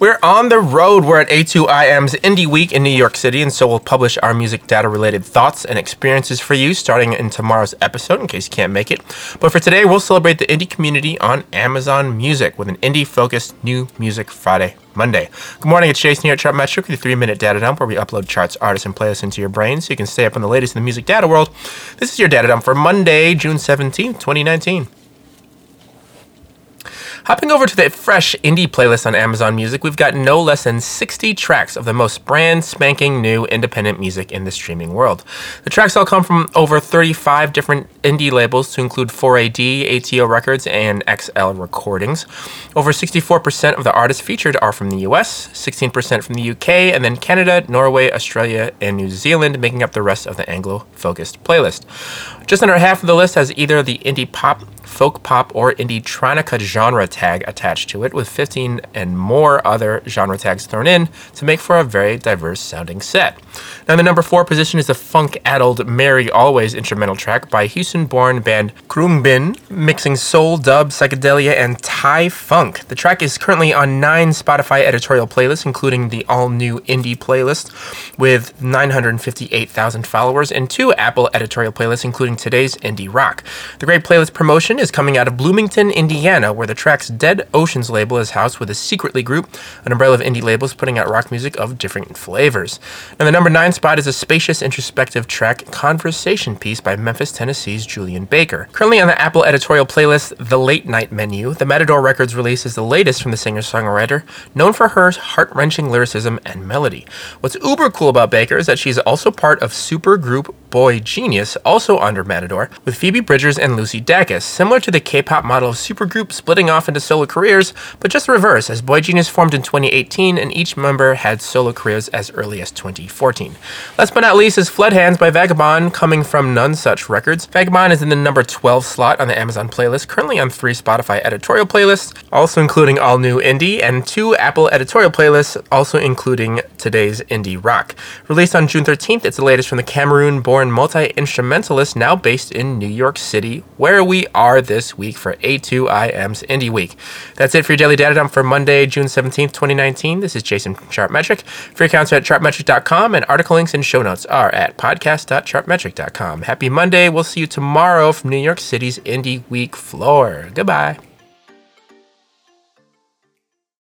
We're on the road. We're at A2IM's Indie Week in New York City, and so we'll publish our music data related thoughts and experiences for you starting in tomorrow's episode in case you can't make it. But for today, we'll celebrate the indie community on Amazon Music with an indie focused New Music Friday Monday. Good morning, it's Jason here at Chartmetric with your three minute data dump where we upload charts, artists, and playlists into your brain so you can stay up on the latest in the music data world. This is your data dump for Monday, June 17th, 2019. Hopping over to the fresh indie playlist on Amazon Music, we've got no less than 60 tracks of the most brand spanking new independent music in the streaming world. The tracks all come from over 35 different indie labels to include 4AD, ATO Records, and XL Recordings. Over 64% of the artists featured are from the US, 16% from the UK, and then Canada, Norway, Australia, and New Zealand making up the rest of the Anglo focused playlist. Just under half of the list has either the indie pop, folk pop, or indie tronica genre tag attached to it, with 15 and more other genre tags thrown in to make for a very diverse sounding set. Now, the number four position is the funk addled Mary Always instrumental track by Houston born band Khruangbin, mixing soul, dub, psychedelia, and Thai funk. The track is currently on nine Spotify editorial playlists, including the all new indie playlist with 958,000 followers, and two Apple editorial playlists, including today's indie rock. The great playlist promotion is coming out of Bloomington, Indiana, where the track's Dead Oceans label is housed with a Secretly Group, an umbrella of indie labels putting out rock music of different flavors. Now, the number nine spot is a spacious, introspective track, Conversation Piece by Memphis, Tennessee's Julien Baker. Currently on the Apple editorial playlist, The Late Night Menu, the Matador Records release is the latest from the singer songwriter, known for her heart wrenching lyricism and melody. What's uber cool about Baker is that she's also part of supergroup boygenius, also under Matador, with Phoebe Bridgers and Lucy Dacus, similar to the K pop model of supergroup splitting off into solo careers, but just the reverse, as boygenius formed in 2018 and each member had solo careers as early as 2014. Last but not least is Flood Hands by Vagabon, coming from Nonesuch Records. Vagabon is in the number 12 slot on the Amazon playlist, currently on three Spotify editorial playlists, also including all new indie, and two Apple editorial playlists, also including today's indie rock. Released on June 13th, it's the latest from the Cameroon born multi instrumentalist now based in New York City, where we are this week for A2IM's Indie Week. That's it for your daily data dump for Monday, June 17th, 2019. This is Jason from Chartmetric. Free accounts are at chartmetric.com, and article links and show notes are at podcast.chartmetric.com. Happy Monday. We'll see you tomorrow from New York City's Indie Week floor. Goodbye.